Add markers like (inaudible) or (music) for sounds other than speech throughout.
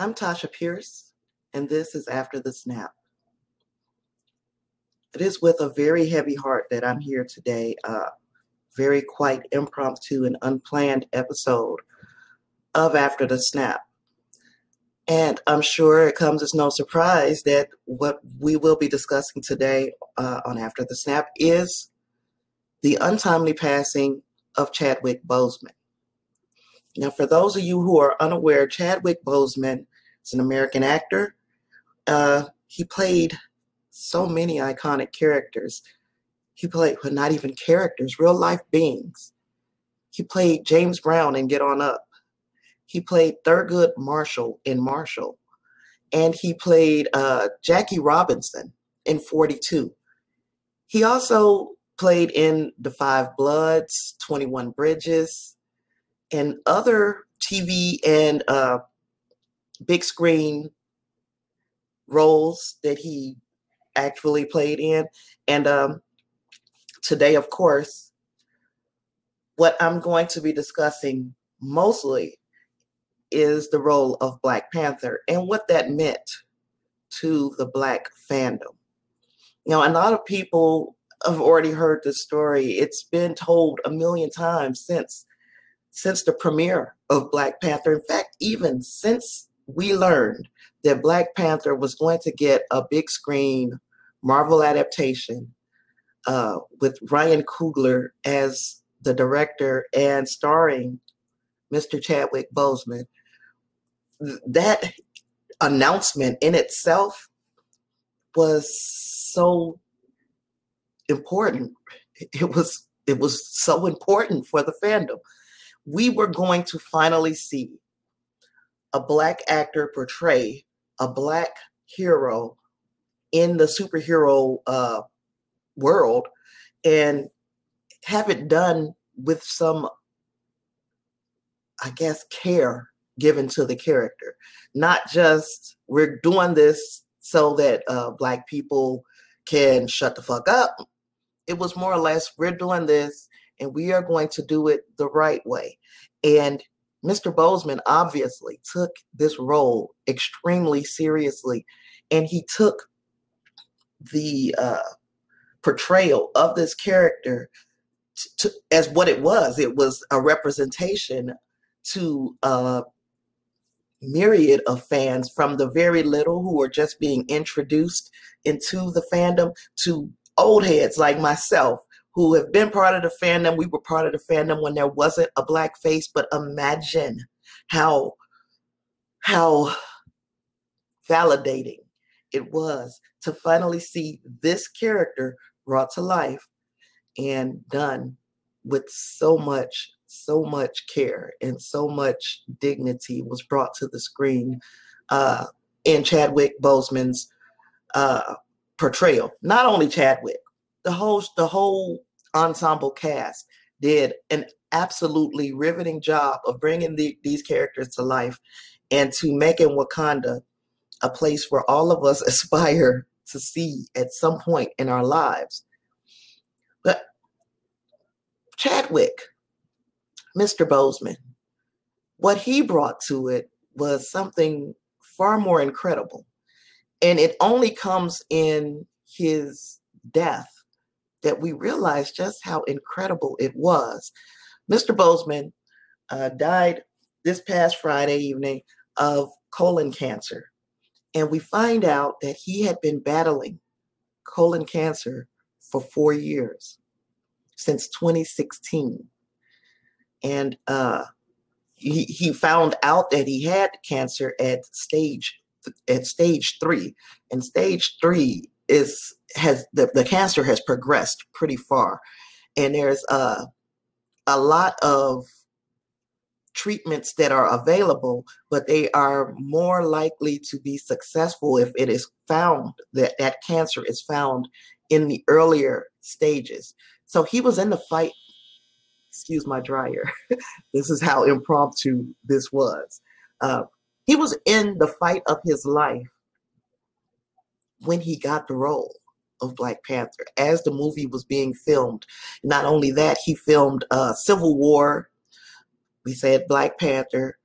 I'm Tasha Pierce, and this is After the Snap. It is with a very heavy heart that I'm here today. Uh, very quite impromptu and unplanned episode of After the Snap. And I'm sure it comes as no surprise that what we will be discussing today uh, on After the Snap is the untimely passing of Chadwick Boseman. Now, for those of you who are unaware, Chadwick Boseman is an American actor. Uh, he played so many iconic characters. He played, well, not even characters, real life beings. He played James Brown in Get On Up. He played Thurgood Marshall in Marshall. And he played uh, Jackie Robinson in 42. He also played in The Five Bloods, 21 Bridges, and other TV and uh, big screen roles that he actually played in. And um, today, of course, what I'm going to be discussing mostly is the role of Black Panther and what that meant to the Black fandom. Now, a lot of people have already heard the story. It's been told a million times since since the premiere of Black Panther. In fact, even since we learned that Black Panther was going to get a big screen Marvel adaptation uh, with Ryan Coogler as the director and starring Mr. Chadwick Boseman, that announcement in itself was so important. It was it was so important for the fandom we were going to finally see a black actor portray a black hero in the superhero uh, world and have it done with some, I guess, care given to the character. Not just we're doing this so that uh, black people can shut the fuck up. It was more or less we're doing this and we are going to do it the right way. And Mr. Boseman obviously took this role extremely seriously, and he took the uh, portrayal of this character as what it was. It was a representation to a myriad of fans from the very little who were just being introduced into the fandom to old heads like myself who have been part of the fandom. We were part of the fandom when there wasn't a black face, but imagine how how validating it was to finally see this character brought to life and done with so much so much care and so much dignity was brought to the screen uh, in Chadwick Boseman's uh, portrayal. Not only Chadwick, the whole the whole ensemble cast did an absolutely riveting job of bringing the, these characters to life and to making Wakanda a place where all of us (laughs) aspire to see at some point in our lives. But Chadwick, Mr. Boseman, what he brought to it was something far more incredible. And it only comes in his death that we realized just how incredible it was. Mr. Boseman uh, died this past Friday evening of colon cancer. And we find out that he had been battling colon cancer for four years, since 2016. And uh, he, he found out that he had cancer at stage at stage three. And stage three is has the, the cancer has progressed pretty far. And there's a, a lot of treatments that are available but they are more likely to be successful if it is found that that cancer is found in the earlier stages. So he was in the fight excuse my dryer (laughs) this is how impromptu this was. Uh, he was in the fight of his life when he got the role of Black Panther as the movie was being filmed. Not only that, he filmed uh, Civil War. We said Black Panther,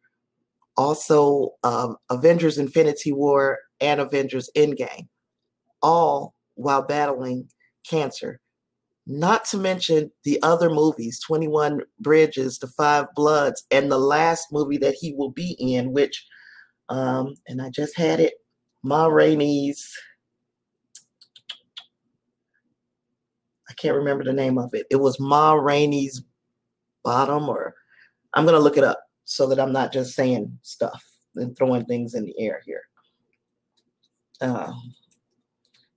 also um, Avengers Infinity War and Avengers Endgame, all while battling cancer. Not to mention the other movies 21 Bridges, The Five Bloods, and the last movie that he will be in, which, um, and I just had it, Ma Rainey's. I can't remember the name of it. It was Ma Rainey's Bottom, or I'm going to look it up so that I'm not just saying stuff and throwing things in the air here. Uh,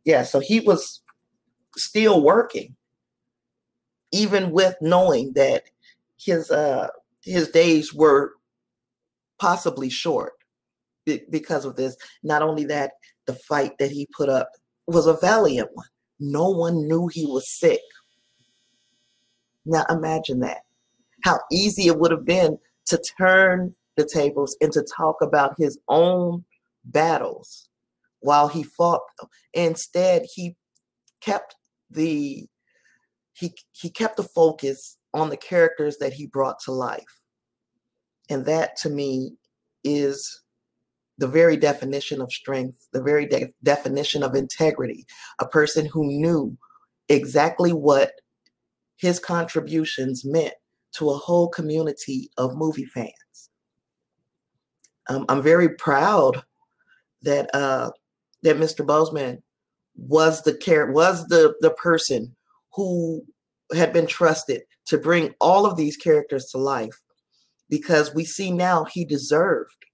yeah, so he was still working, even with knowing that his uh, his days were possibly short because of this. Not only that, the fight that he put up was a valiant one. No one knew he was sick. Now imagine that. How easy it would have been to turn the tables and to talk about his own battles while he fought them. Instead, he kept the he he kept the focus on the characters that he brought to life. And that to me is the very definition of strength, the very de- definition of integrity, a person who knew exactly what his contributions meant to a whole community of movie fans. Um, I'm very proud that uh, that Mr. Boseman was the care was the the person who had been trusted to bring all of these characters to life because we see now he deserved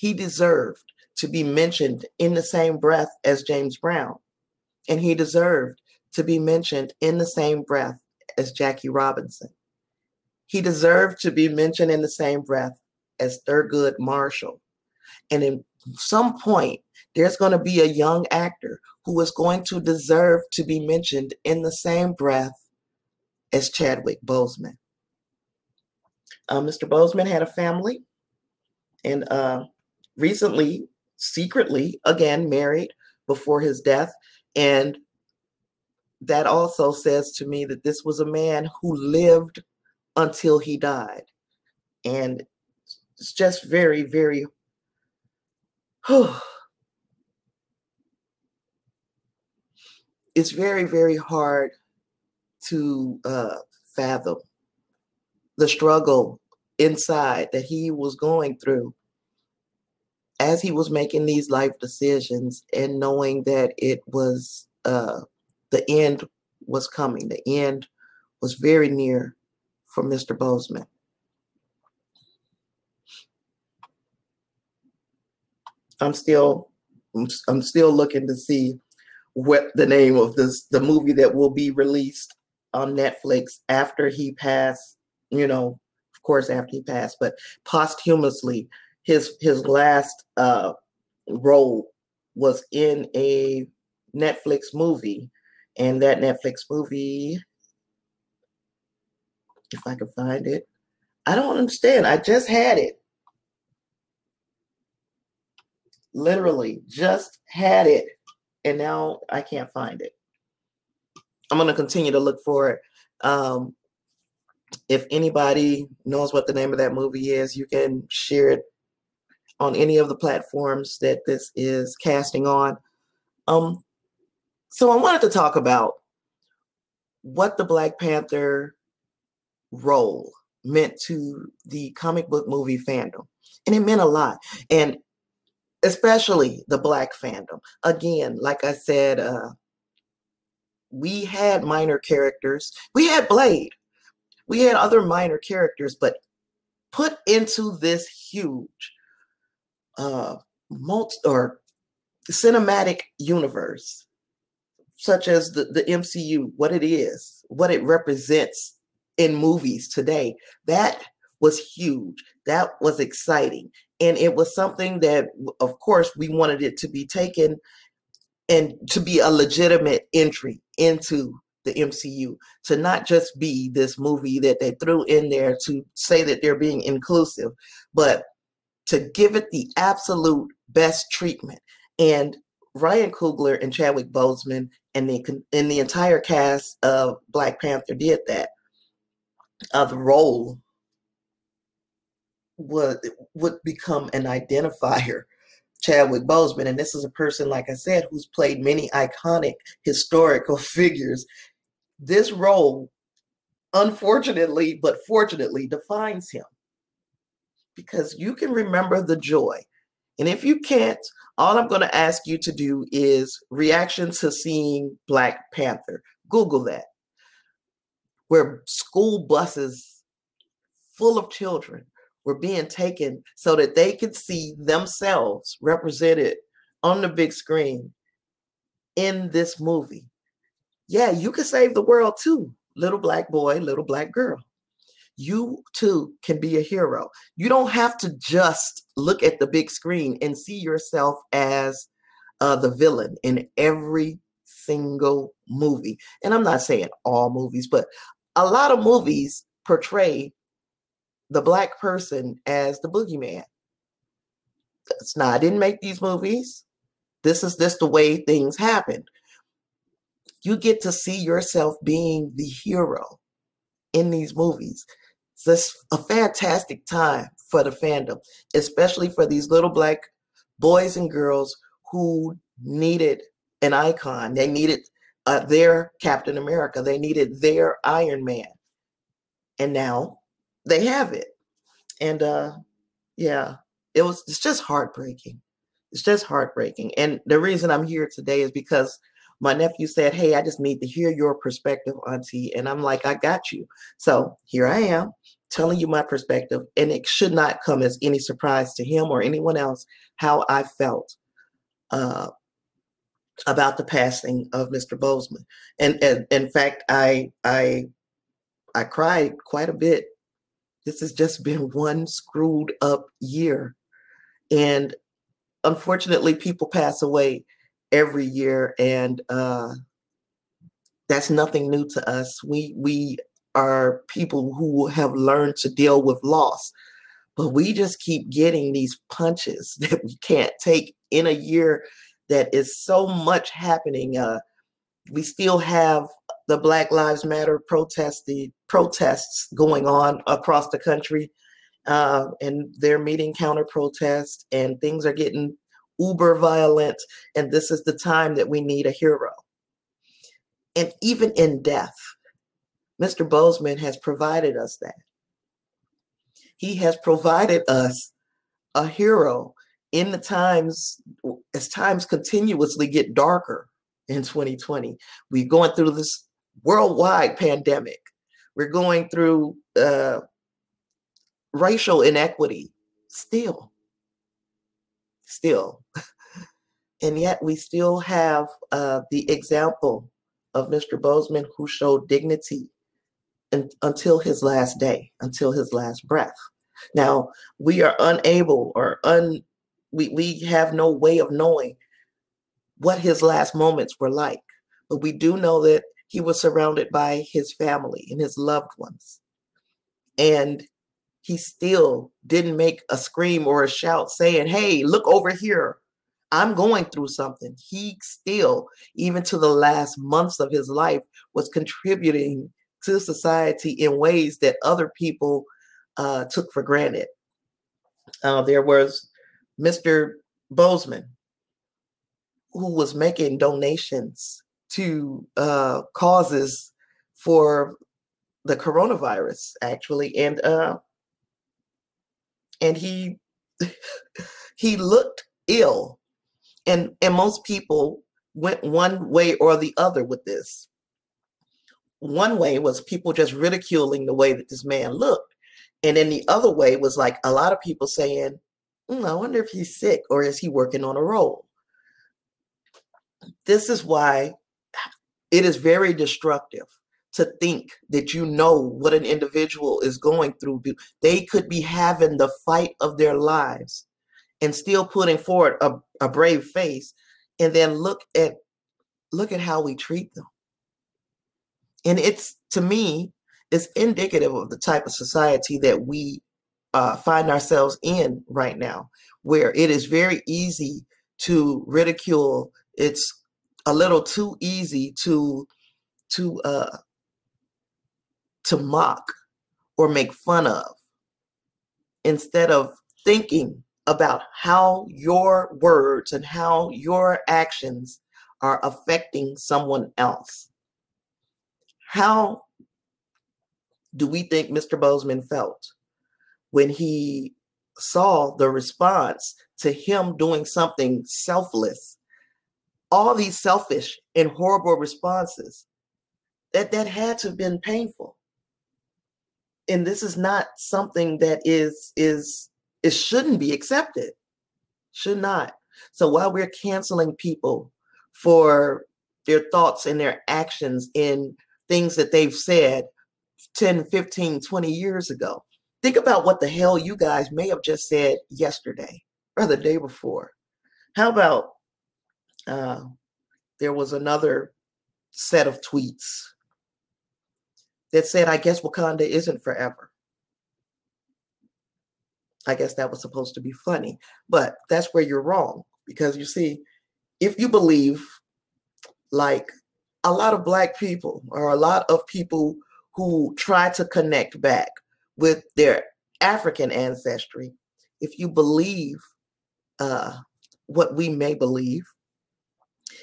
he deserved to be mentioned in the same breath as James Brown and he deserved to be mentioned in the same breath as Jackie Robinson he deserved to be mentioned in the same breath as Thurgood Marshall. And in some point, there's going to be a young actor who is going to deserve to be mentioned in the same breath as Chadwick Boseman. Uh, Mr. Boseman had a family and uh, recently, secretly, again, married before his death. And that also says to me that this was a man who lived until he died. And it's just very, very, (sighs) it's very, very hard to uh, fathom the struggle inside that he was going through as he was making these life decisions and knowing that it was uh, the end was coming, the end was very near for Mr. Boseman. I'm still I'm still looking to see what the name of this the movie that will be released on Netflix after he passed, you know, of course after he passed, but posthumously his his last uh role was in a Netflix movie and that Netflix movie if I can find it. I don't understand. I just had it. Literally, just had it. And now I can't find it. I'm to continue to look for it. Um, if anybody knows what the name of that movie is, you can share it on any of the platforms that this is casting on. Um, so I wanted to talk about what the Black Panther role meant to the comic book movie fandom. And it meant a lot. And especially the black fandom. Again, like I said, uh, we had minor characters. We had Blade. We had other minor characters, but put into this huge uh multi or cinematic universe, such as the, the MCU, what it is, what it represents in movies today. That was huge. That was exciting. And it was something that, of course, we wanted it to be taken and to be a legitimate entry into the MCU, to not just be this movie that they threw in there to say that they're being inclusive, but to give it the absolute best treatment. And Ryan Coogler and Chadwick Boseman and the and the entire cast of Black Panther did that uh, the role would would become an identifier Chadwick Boseman. And this is a person, like I said, who's played many iconic historical (laughs) figures. This role, unfortunately, but fortunately, defines him because you can remember the joy. And if you can't, all I'm going to ask you to do is reaction to seeing Black Panther. Google that, where school buses full of children were being taken so that they could see themselves represented on the big screen in this movie. Yeah, you can save the world too, little black boy, little black girl. You too can be a hero. You don't have to just look at the big screen and see yourself as uh, the villain in every single movie. And I'm not saying all movies, but a lot of movies portray the black person as the boogeyman. It's not, I didn't make these movies. This is just the way things happen. You get to see yourself being the hero in these movies. It's a fantastic time for the fandom, especially for these little black boys and girls who needed an icon. They needed uh, their Captain America. They needed their Iron Man. And now they have it. And uh yeah, it was it's just heartbreaking. It's just heartbreaking. And the reason I'm here today is because my nephew said, Hey, I just need to hear your perspective, Auntie. And I'm like, I got you. So here I am telling you my perspective. And it should not come as any surprise to him or anyone else how I felt uh, about the passing of Mr. Boseman. And, and in fact, I I I cried quite a bit this has just been one screwed up year. And unfortunately, people pass away every year, and uh, that's nothing new to us. We we are people who have learned to deal with loss, but we just keep getting these punches (laughs) that we can't take in a year that is so much happening. Uh, we still have the Black Lives Matter protested protests going on across the country, uh, and they're meeting counter protests, and things are getting uber violent. And this is the time that we need a hero. And even in death, Mr. Boseman has provided us that. He has provided us a hero in the times as times continuously get darker in 2020. We're going through this worldwide pandemic. We're going through uh, racial inequity still. Still. and yet we still have uh, the example of Mr. Boseman who showed dignity in, until his last day, until his last breath. Now, we are unable or un we, we have no way of knowing what his last moments were like. But we do know that he was surrounded by his family and his loved ones. And he still didn't make a scream or a shout saying, Hey, look over here. I'm going through something. He still, even to the last months of his life, was contributing to society in ways that other people uh, took for granted. Uh, there was Mr. Boseman, who was making donations to uh, causes for the coronavirus actually and uh and he (laughs) he looked ill. And and most people went one way or the other with this. One way was people just ridiculing the way that this man looked. And then the other way was like a lot of people saying mm, i wonder if he's sick or is he working on a role? This is why it is very destructive to think that you know what an individual is going through. They could be having the fight of their lives and still putting forward a, a brave face and then look at look at how we treat them. And it's to me, it's indicative of the type of society that we uh, find ourselves in right now, where it is very easy to ridicule. It's a little too easy to to uh to mock or make fun of instead of thinking about how your words and how your actions are affecting someone else. How do we think Mr. Boseman felt when he saw the response to him doing something selfless? All these selfish and horrible responses that that had to have been painful. And this is not something that is is it shouldn't be accepted. Should not. So while we're canceling people for their thoughts and their actions in things that they've said 10, 15, 20 years ago, think about what the hell you guys may have just said yesterday or the day before. How about uh, there was another set of tweets that said, I guess Wakanda isn't forever. I guess that was supposed to be funny, but that's where you're wrong because you see, if you believe like a lot of black people or a lot of people who try to connect back with their African ancestry, if you believe uh, what we may believe,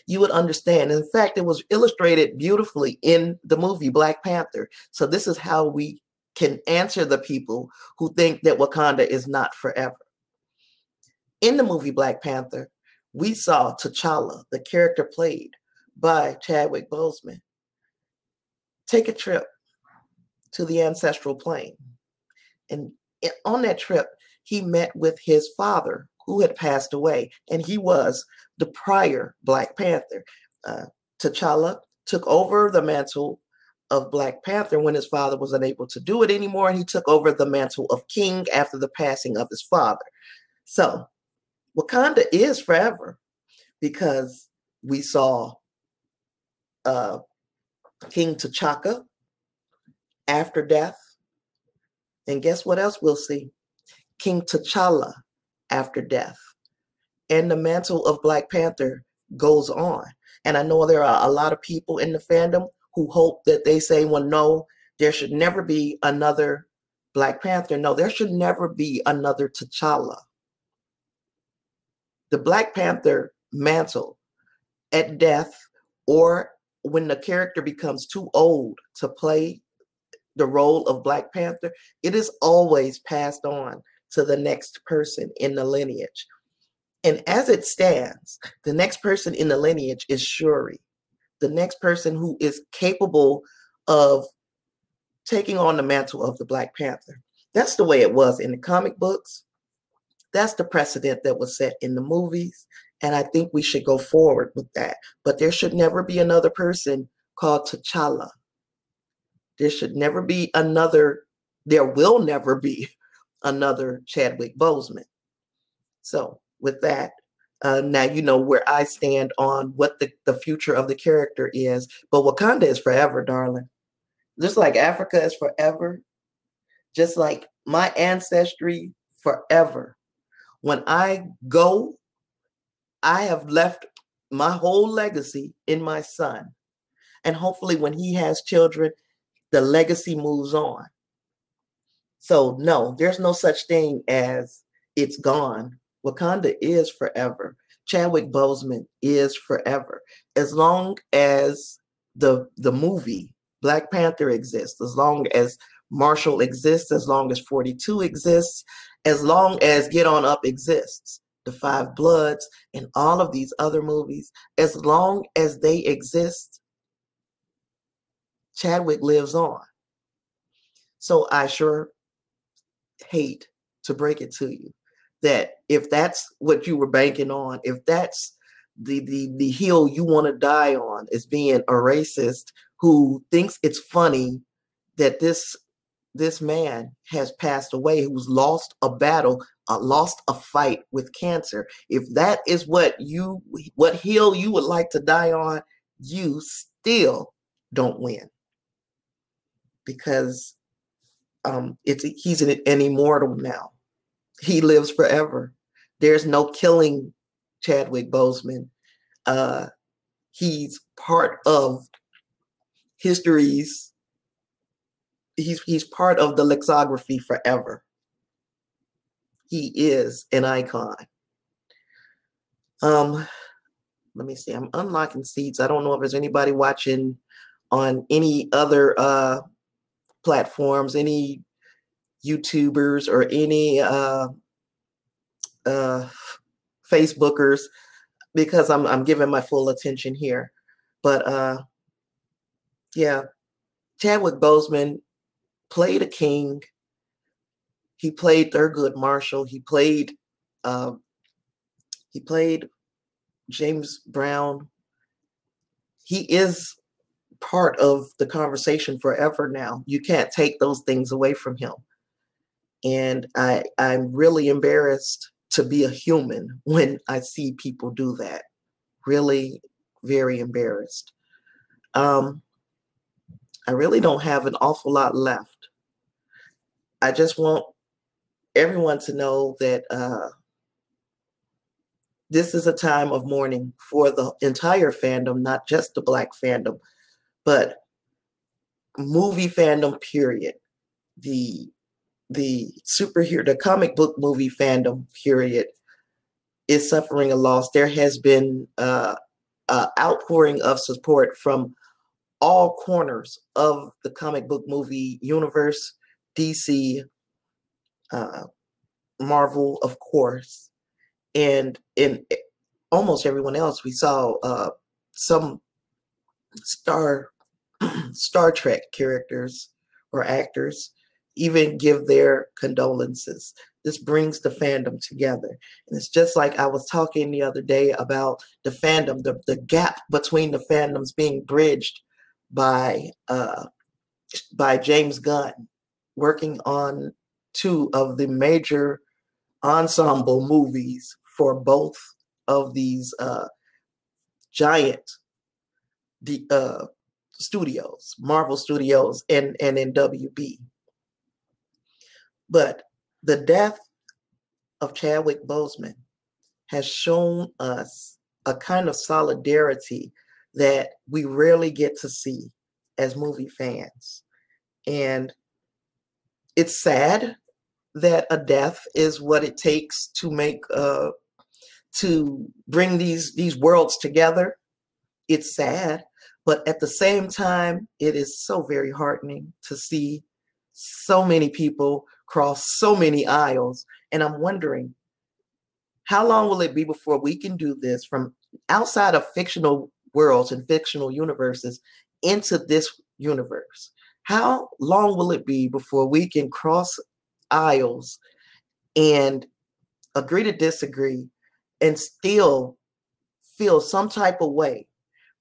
you would understand. In fact, it was illustrated beautifully in the movie Black Panther. So, this is how we can answer the people who think that Wakanda is not forever. In the movie Black Panther, we saw T'Challa, the character played by Chadwick Boseman, take a trip to the ancestral plane. And on that trip, he met with his father, who had passed away, and he was the prior Black Panther. Uh, T'Challa took over the mantle of Black Panther when his father was unable to do it anymore, and he took over the mantle of king after the passing of his father. So, Wakanda is forever because we saw uh, King T'Chaka after death. And guess what else we'll see? King T'Challa after death. And the mantle of Black Panther goes on. And I know there are a lot of people in the fandom who hope that they say, well, no, there should never be another Black Panther. No, there should never be another T'Challa. The Black Panther mantle at death or when the character becomes too old to play the role of Black Panther, it is always passed on to the next person in the lineage. And as it stands, the next person in the lineage is Shuri the next person who is capable of taking on the mantle of the Black Panther. That's the way it was in the comic books. That's the precedent that was set in the movies. And I think we should go forward with that. But there should never be another person called T'Challa. There should never be another, there will never be another Chadwick Boseman. So, with that, uh, now you know where I stand on what the, the future of the character is. But Wakanda is forever, darling. Just like Africa is forever, just like my ancestry forever. When I go, I have left my whole legacy in my son. And hopefully, when he has children, the legacy moves on. So, no, there's no such thing as it's gone. Wakanda is forever. Chadwick Boseman is forever. As long as the the movie Black Panther exists, as long as Marshall exists, as long as 42 exists, as long as Get On Up exists, The Five Bloods, and all of these other movies, as long as they exist, Chadwick lives on. So I sure hate to break it to you that if that's what you were banking on, if that's the the the hill you want to die on is being a racist who thinks it's funny that this this man has passed away who's lost a battle uh, lost a fight with cancer if that is what you what hill you would like to die on you still don't win. Because um it's he's an, an immortal now he lives forever. There's no killing Chadwick Boseman. Uh, he's part of history's. He's he's part of the lexicography forever. he is an icon. Um, let me see. I'm unlocking seats. I don't know if there's anybody watching on any other uh platforms, any YouTubers or any uh uh Facebookers because I'm I'm giving my full attention here. But uh yeah, Chadwick Boseman played a king. He played Thurgood Marshall. He played uh, he played James Brown. He is part of the conversation forever now. You can't take those things away from him. And I I'm really embarrassed to be a human when I see people do that. Really very embarrassed. Um, I really don't have an awful lot left. I just want everyone to know that uh, this is a time of mourning for the entire fandom, not just the Black fandom, but movie fandom. Period. The the superhero, the comic book movie fandom. Period is suffering a loss. There has been uh, uh, outpouring of support from all corners of the comic book movie universe, DC, uh, Marvel, of course, and in almost everyone else. We saw uh, some Star (clears throat) Star Trek characters or actors even give their condolences. This brings the fandom together. And it's just like I was talking the other day about the fandom, the, the gap between the fandoms being bridged by uh, by James Gunn, working on two of the major ensemble movies for both of these uh, giant the uh, studios, Marvel Studios and and in WB. But the death of Chadwick Boseman has shown us a kind of solidarity that we rarely get to see as movie fans. And it's sad that a death is what it takes to make uh to bring these these worlds together. It's sad, but at the same time, it is so very heartening to see so many people cross so many aisles. And I'm wondering, how long will it be before we can do this from outside of fictional worlds and fictional universes into this universe. How long will it be before we can cross aisles and agree to disagree and still feel some type of way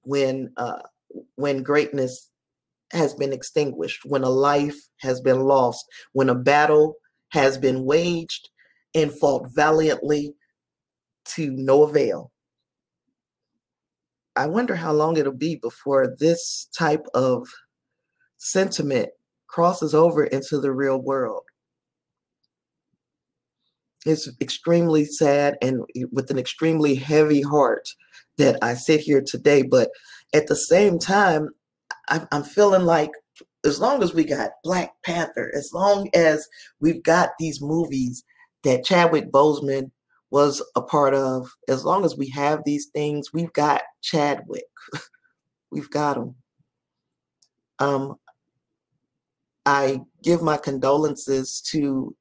when uh, when greatness has been extinguished, when a life has been lost, when a battle has been waged and fought valiantly to no avail. I wonder how long it'll be before this type of sentiment crosses over into the real world. It's extremely sad and with an extremely heavy heart that I sit here today. But at the same time, I'm feeling like as long as we got Black Panther, as long as we've got these movies that Chadwick Boseman was a part of, as long as we have these things, we've got Chadwick. (laughs) we've got him. Um, I give my condolences to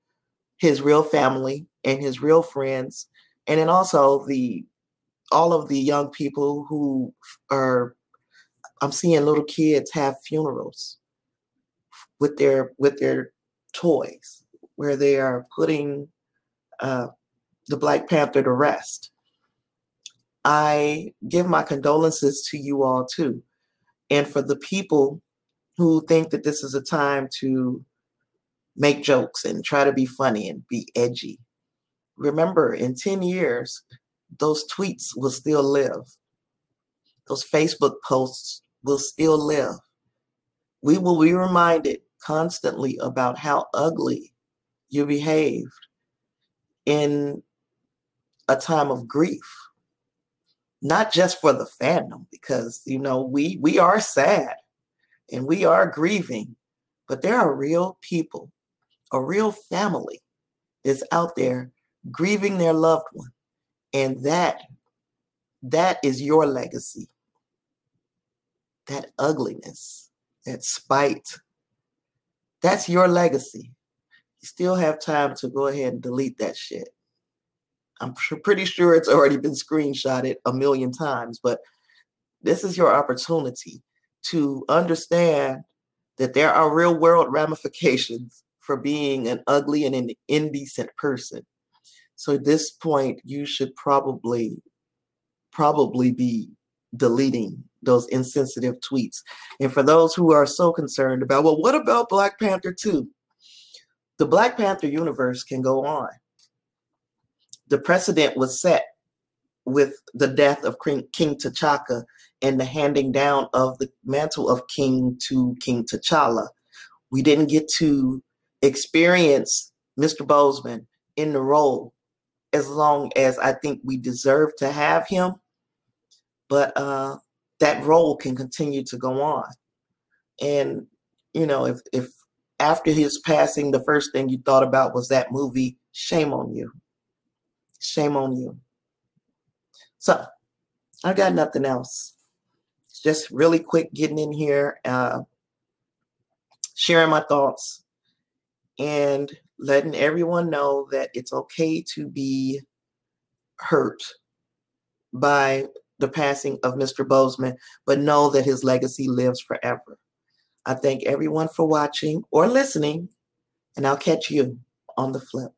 his real family and his real friends, and then also the all of the young people who are I'm seeing little kids have funerals with their with their toys where they are putting uh, the Black Panther to rest. I give my condolences to you all too. And for the people who think that this is a time to make jokes and try to be funny and be edgy, remember in 10 years, those tweets will still live. Those Facebook posts will still live. We will be reminded constantly about how ugly you behaved in a time of grief not just for the fandom because you know we we are sad and we are grieving but there are real people a real family is out there grieving their loved one. And that that is your legacy. That ugliness, that spite, that's your legacy. You still have time to go ahead and delete that shit. I'm pretty sure it's already been screenshotted a million times, but this is your opportunity to understand that there are real world ramifications for being an ugly and an indecent person. So at this point, you should probably probably be deleting those insensitive tweets. And for those who are so concerned about, well, what about Black Panther 2? The Black Panther universe can go on. The precedent was set with the death of King T'Chaka and the handing down of the mantle of king to King T'Challa. We didn't get to experience Mr. Boseman in the role as long as I think we deserve to have him. But uh, that role can continue to go on. And, you know, if, if after his passing, the first thing you thought about was that movie, shame on you. Shame on you. So I got nothing else. Just really quick getting in here, uh, sharing my thoughts, and letting everyone know that it's okay to be hurt by the passing of Mr. Boseman, but know that his legacy lives forever. I thank everyone for watching or listening, and I'll catch you on the flip.